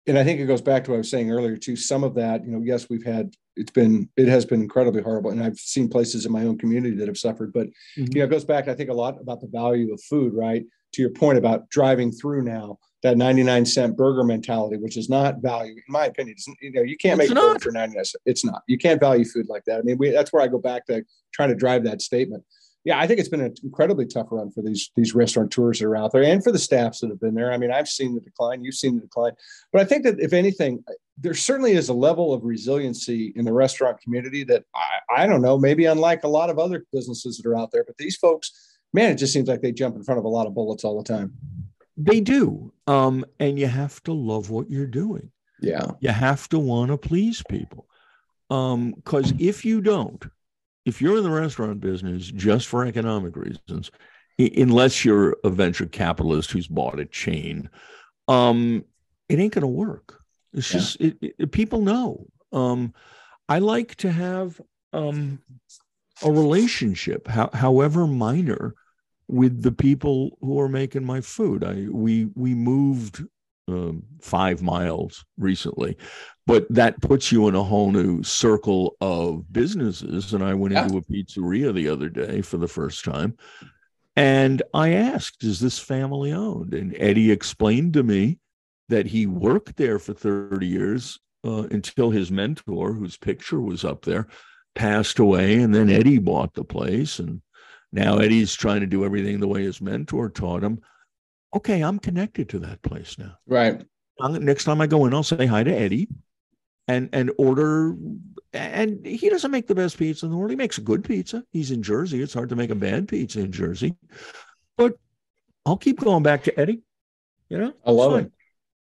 and I think it goes back to what I was saying earlier too. Some of that, you know, yes, we've had, it's been, it has been incredibly horrible. And I've seen places in my own community that have suffered, but, Mhm. you know, it goes back, I think a lot about the value of food, right? To your point about driving through now, that 99 cent burger mentality, which is not value, in my opinion, you know, you can't make burger for 99 cents. It's not, you can't value food like that. I mean, we, that's where I go back to trying to drive that statement yeah, I think it's been an incredibly tough run for these these restaurateurs that are out there and for the staffs that have been there. I mean, I've seen the decline, you've seen the decline, but I think that if anything, there certainly is a level of resiliency in the restaurant community that I, I don't know, maybe unlike a lot of other businesses that are out there, but these folks, man, it just seems like they jump in front of a lot of bullets all the time. They do. Um, and you have to love what you're doing. Yeah, You have to want to please people. Um, because if you don't, if you're in the restaurant business just for economic reasons, unless you're a venture capitalist who's bought a chain, um, it ain't going to work. It's Yeah. just it, it- people know. Um, I like to have um, a relationship, how, however minor, with the people who are making my food. I we we moved um, five miles recently, but that puts you in a whole new circle of businesses. And I went Yeah. into a pizzeria the other day for the first time, and I asked, "Is this family owned?" And Eddie explained to me that he worked there for 30 years uh, until his mentor, whose picture was up there, passed away. And then Eddie bought the place. And now Eddie's trying to do everything the way his mentor taught him. Okay, I'm connected to that place now. Right. Next time I go in, I'll say hi to Eddie and and order and he doesn't make the best pizza in the world. He makes a good pizza. He's in Jersey. It's hard to make a bad pizza in Jersey. But I'll keep going back to Eddie. You know, I love it.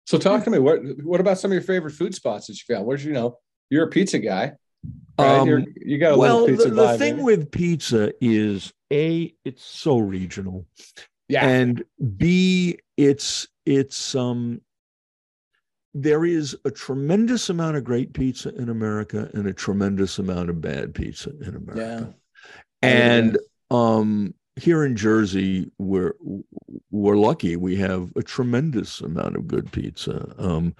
So talk to me. What what about some of your favorite food spots that you found? Where's you know you're a pizza guy. Right? Um, you got a well. the, the thing with pizza is a it's so regional. Yeah. And B it's it's um there is a tremendous amount of great pizza in America and a tremendous amount of bad pizza in America. Yeah. And um, here in Jersey, we're we're lucky. We have a tremendous amount of good pizza. Um,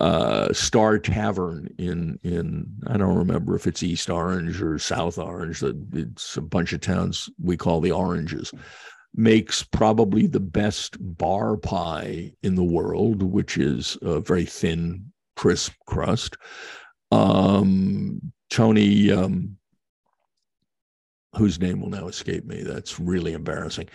uh, Star Tavern in in I don't remember if it's East Orange or South Orange. It's a bunch of towns we call the Oranges makes probably the best bar pie in the world, which is a very thin, crisp crust. Um, Tony, um, whose name will now escape me, that's really embarrassing,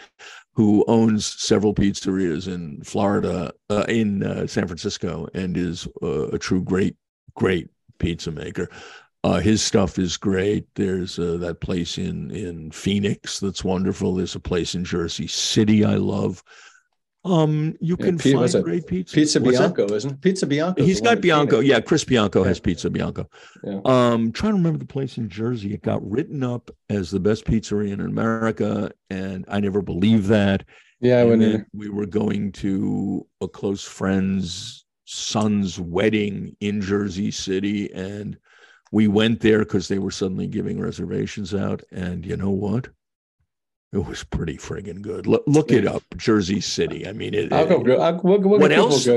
who owns several pizzerias in Florida, uh, in uh, San Francisco, and is uh, a true great, great pizza maker. Uh, his stuff is great. There's uh, that place in in Phoenix that's wonderful. There's a place in Jersey City I love. Um, you yeah, can find great pizza. Pizza What's Bianco, is isn't it? Pizza Bianco. He's got Bianco. Yeah, Chris Bianco yeah. has Pizza Bianco. Yeah. Um, trying to remember the place in Jersey. It got written up as the best pizzeria in America, and I never believed that. Yeah, I went We were going to a close friend's son's wedding in Jersey City, and we went there because they were suddenly giving reservations out. And you know what? It was pretty friggin' good. Look, look it up, Jersey City. I mean, it, I'll go. I'll, we'll, we'll what else?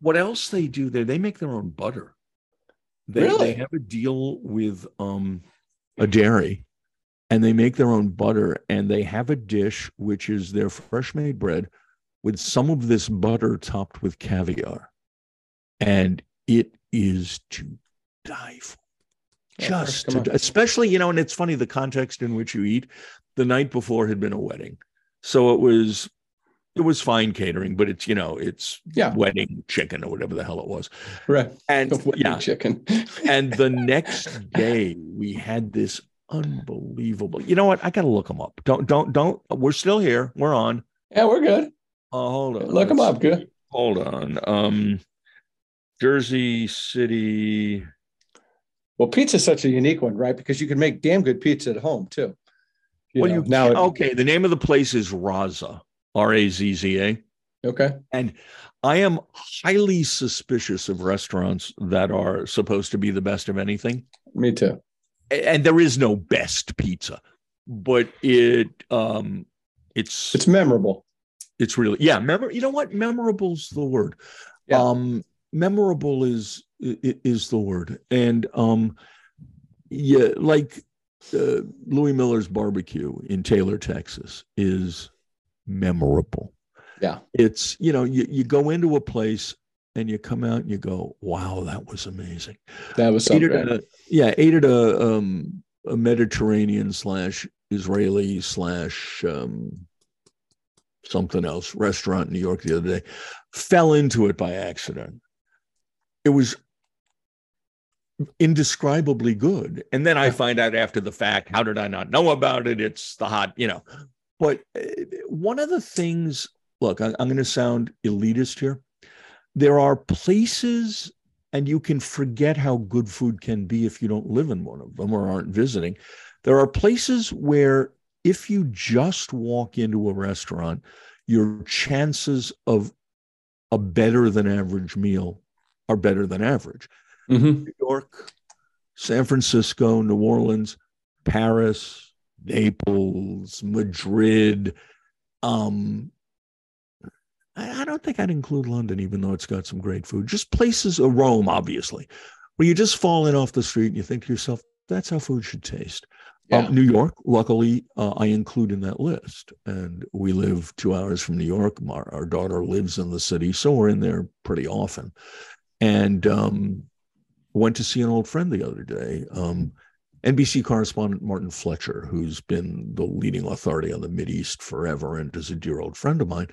What else they do there? They make their own butter. They, really? they have a deal with um, a dairy, and they make their own butter. And they have a dish which is their fresh made bread with some of this butter topped with caviar, and it is to die for just to, especially you know and it's funny the context in which you eat the night before had been a wedding. So it was it was fine catering but it's you know it's yeah. wedding chicken or whatever the hell it was. Right. And [LAUGHS] yeah. chicken. And the [LAUGHS] next day we had this unbelievable you know what? I gotta look them up. Don't don't don't we're still here. We're on. Yeah we're good. Oh hold on. Look them up good. hold on. Um jersey city well, pizza is such a unique one, right? Because you can make damn good pizza at home too. You well, know, you now it, okay. The name of the place is Razza, R A Z Z A. Okay. And I am highly suspicious of restaurants that are supposed to be the best of anything. Me too. And there is no best pizza, but it um it's it's memorable. It's really yeah, memor- you know what? Memorable's the word. Yeah. Um memorable is is the word. And um, yeah, like uh, Louie Mueller's barbecue in Taylor, Texas, is memorable. Yeah, it's you know you you go into a place and you come out and you go, wow, that was amazing. That was so. A, yeah, ate at a um, a Mediterranean slash Israeli slash um, something else restaurant in New York the other day. Fell into it by accident. It was indescribably good. And then I find out after the fact, how did I not know about it? It's the hot, you know. But uh, one of the things, look, I'm going to sound elitist here. There are places, and you can forget how good food can be if you don't live in one of them or aren't visiting. There are places where if you just walk into a restaurant, your chances of a better than average meal are better than average mm-hmm. New York, San Francisco, New Orleans, Paris, Naples, Madrid. Um, I, I don't think I'd include London, even though it's got some great food. Just places, of Rome, obviously, where you just fall in off the street and you think to yourself, that's how food should taste. Yeah. Um, New York, luckily, uh, I include in that list. And we live two hours from New York. Our, our, daughter lives in the city, so we're in there pretty often. And um, went to see an old friend the other day. Um, NBC correspondent Martin Fletcher, who's been the leading authority on the Mid East forever and is a dear old friend of mine,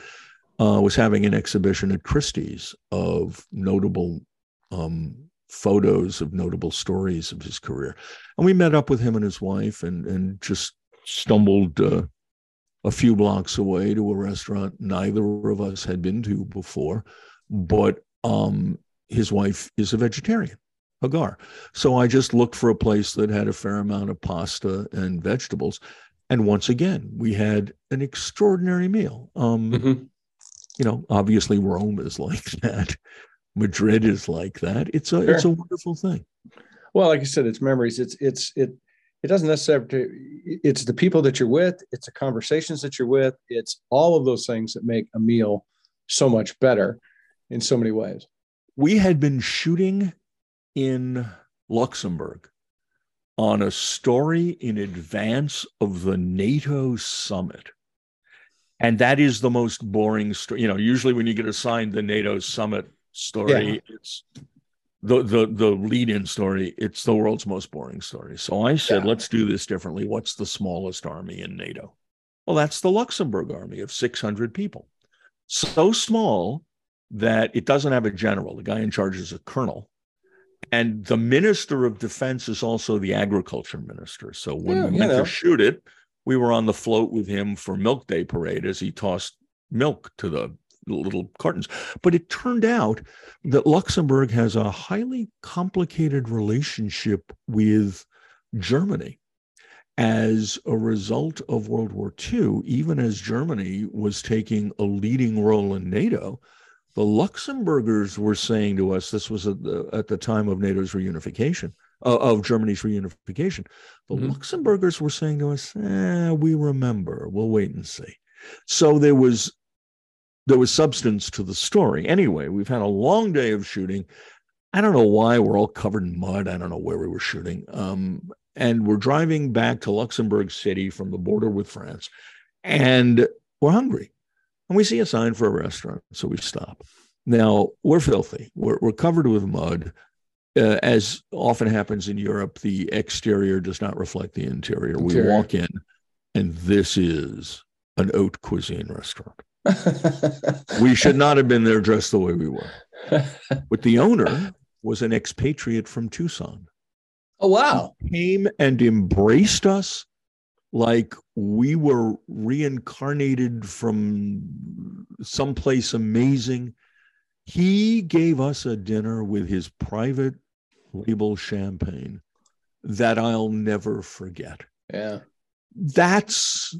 uh, was having an exhibition at Christie's of notable um, photos of notable stories of his career. And we met up with him and his wife and, and just stumbled uh, a few blocks away to a restaurant neither of us had been to before. But um, his wife is a vegetarian. Hagar. So I just looked for a place that had a fair amount of pasta and vegetables. And once again, we had an extraordinary meal. Um, mm-hmm. You know, obviously Rome is like [LAUGHS] that. Madrid is like that. It's a sure. it's a wonderful thing. Well, like I said, it's memories. It's it's it it doesn't necessarily it's the people that you're with, it's the conversations that you're with, it's all of those things that make a meal so much better in so many ways. We had been shooting in Luxembourg on a story in advance of the NATO summit. And that is the most boring story. You know, usually when you get assigned the NATO summit story, yeah. it's the the the lead-in story, it's the world's most boring story. So I said, yeah. let's do this differently. What's the smallest army in NATO? Well, that's the Luxembourg army of 600 people. So small that it doesn't have a general. The guy in charge is a colonel and the minister of defense is also the agriculture minister. So when yeah, we went know. to shoot it, we were on the float with him for Milk Day parade as he tossed milk to the little cartons. But it turned out that Luxembourg has a highly complicated relationship with Germany. As a result of World War II, even as Germany was taking a leading role in NATO, the Luxembourgers were saying to us, this was at the, at the time of NATO's reunification, uh, of Germany's reunification. The mm-hmm. Luxembourgers were saying to us, eh, we remember, we'll wait and see. So there was there was substance to the story. Anyway, we've had a long day of shooting. I don't know why we're all covered in mud. I don't know where we were shooting. Um, and we're driving back to Luxembourg City from the border with France, and we're hungry and we see a sign for a restaurant, so we stop. Now we're filthy. We're, we're covered with mud. Uh, as often happens in Europe, the exterior does not reflect the interior. interior. We walk in, and this is an haute cuisine restaurant. [LAUGHS] we should not have been there dressed the way we were. But the owner was an expatriate from Tucson. Oh wow! He came and embraced us like we were reincarnated from someplace amazing. He gave us a dinner with his private label champagne that I'll never forget. Yeah. That's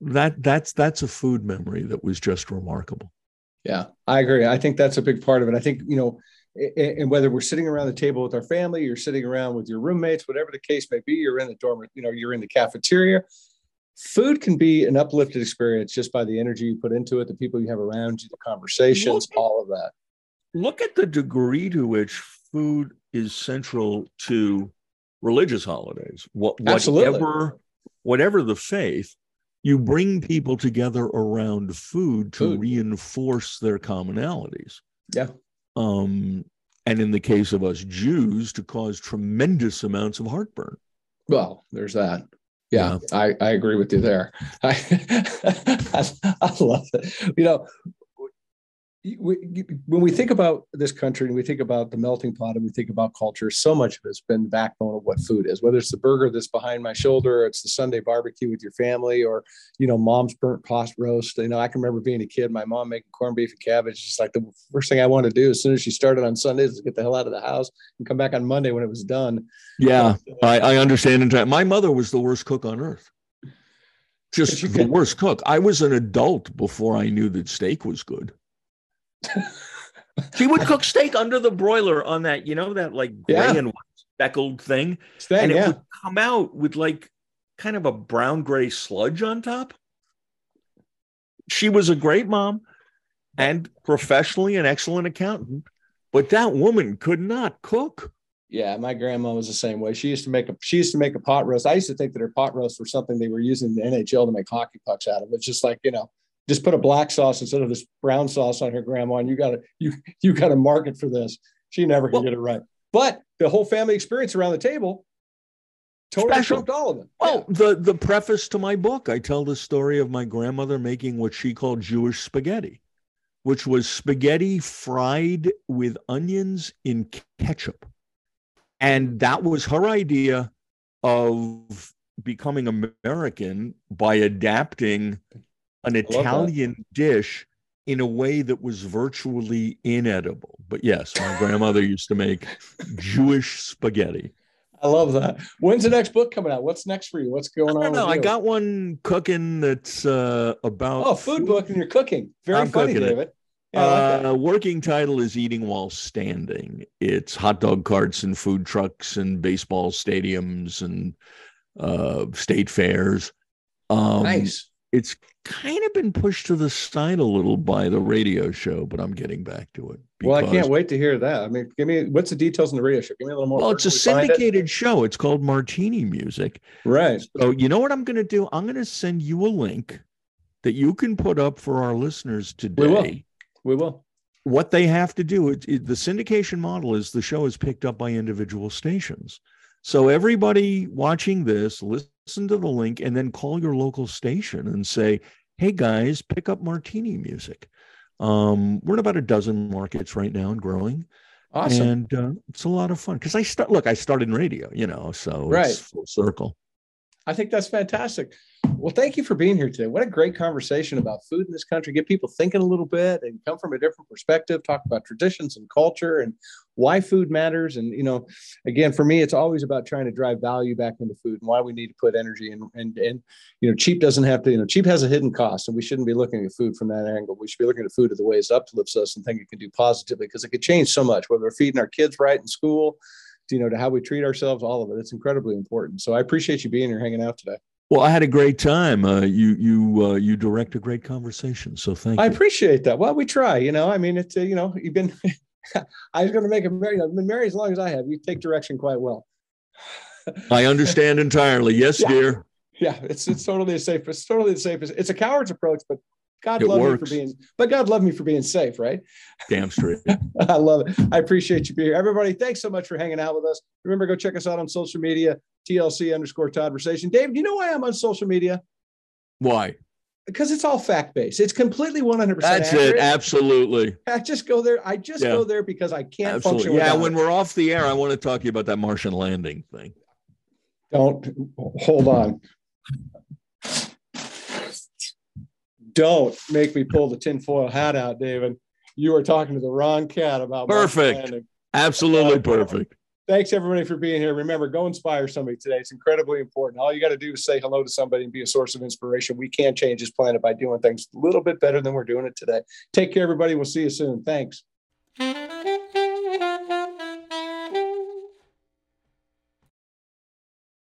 that that's that's a food memory that was just remarkable. Yeah, I agree. I think that's a big part of it. I think, you know, and whether we're sitting around the table with our family, you're sitting around with your roommates, whatever the case may be, you're in the dorm, you know, you're in the cafeteria. Food can be an uplifted experience just by the energy you put into it, the people you have around you, the conversations, at, all of that. Look at the degree to which food is central to religious holidays. What, whatever, whatever the faith, you bring people together around food to food. reinforce their commonalities. Yeah um, and in the case of us Jews, to cause tremendous amounts of heartburn. Well, there's that. Yeah, yeah. I, I agree with you there. [LAUGHS] I, I, [LAUGHS] I love it. You know, when we think about this country and we think about the melting pot and we think about culture, so much of it's been the backbone of what food is. Whether it's the burger that's behind my shoulder, it's the Sunday barbecue with your family, or you know, mom's burnt pot roast. You know, I can remember being a kid, my mom making corned beef and cabbage. Just like the first thing I wanted to do as soon as she started on Sundays is get the hell out of the house and come back on Monday when it was done. Yeah, I, I understand. My mother was the worst cook on earth just the worst cook. I was an adult before I knew that steak was good she would cook steak under the broiler on that, you know, that like gray yeah. and speckled thing. and it yeah. would come out with like kind of a brown gray sludge on top. She was a great mom and professionally an excellent accountant, but that woman could not cook. Yeah, my grandma was the same way. She used to make a she used to make a pot roast. I used to think that her pot roasts were something they were using the NHL to make hockey pucks out of. It's just like, you know, just put a black sauce instead of this brown sauce on her grandma and you got to you you got to market for this she never can well, get it right but the whole family experience around the table totally Special. trumped all of them. Well, the the preface to my book, I tell the story of my grandmother making what she called Jewish spaghetti, which was spaghetti fried with onions in ketchup. And that was her idea of becoming American by adapting an. Italian dish in a way that was virtually inedible. But yes, my grandmother used to make Jewish spaghetti. I love that. When's the next book coming out? What's next for you? What's going on? with I got one cooking that's uh, about oh food book and you're cooking. Very I'm funny, cooking it. David. Yeah, I like uh, working title is Eating While Standing. It's hot dog carts and food trucks and baseball stadiums and uh, state fairs. Um, nice. It's kind of been pushed to the side a little by the radio show, but I'm getting back to it. Well, I can't wait to hear that. I mean, give me what's the details on the radio show? Give me a little more. Well, it's a Where can we find it? syndicated show. It's called Martini Music. Right. So you know what I'm going to do? I'm going to send you a link that you can put up for our listeners today. We will. We will. What they have to do, it, it- the syndication model is the show is picked up by individual stations. So everybody watching this, listen to the link and then call your local station and say, "Hey guys, pick up Martini Music." Um, we're in about a dozen markets right now and growing, Awesome. and uh, it's a lot of fun because I start. Look, I started in radio, you know, so Right. it's full circle. I think that's fantastic. Well, thank you for being here today. What a great conversation about food in this country. Get people thinking a little bit and come from a different perspective, talk about traditions and culture and why food matters. And, you know, again, for me, it's always about trying to drive value back into food and why we need to put energy in. And, and, you know, cheap doesn't have to, you know, cheap has a hidden cost and we shouldn't be looking at food from that angle. We should be looking at food as the ways it uplifts us and think it can do positively because it could change so much, whether we're feeding our kids right in school, to, you know, to how we treat ourselves, all of it. It's incredibly important. So I appreciate you being here, hanging out today. Well, I had a great time. Uh, you you uh, you direct a great conversation, so thank I you. I appreciate that. Well, we try, you know. I mean, it's uh, you know, you've been. [LAUGHS] I was going to make a married. I've been married as long as I have. You take direction quite well. [LAUGHS] I understand entirely. Yes, Yeah. dear. Yeah, it's it's totally the safe. It's totally the safest. It's a coward's approach, but God It love me for being. But God love me for being safe, right? Damn straight. [LAUGHS] I love it. I appreciate you being here, everybody. Thanks so much for hanging out with us. Remember, go check us out on social media. TLC underscore Toddversation. Dave, do you know why I'm on social media? Why? Because it's all fact based. It's completely 100. That's accurate. it. Absolutely. I just go there. I just Yeah. go there because I can't Absolutely. function. Yeah. When it. we're off the air, I want to talk to you about that Martian landing thing. Don't hold on. Don't make me pull the tinfoil hat out, David. You are talking to the wrong cat about Perfect. Absolutely perfect. Thanks everybody for being here. Remember, go inspire somebody today. It's incredibly important. All you got to do is say hello to somebody and be a source of inspiration. We can change this planet by doing things a little bit better than we're doing it today. Take care, everybody. We'll see you soon. Thanks.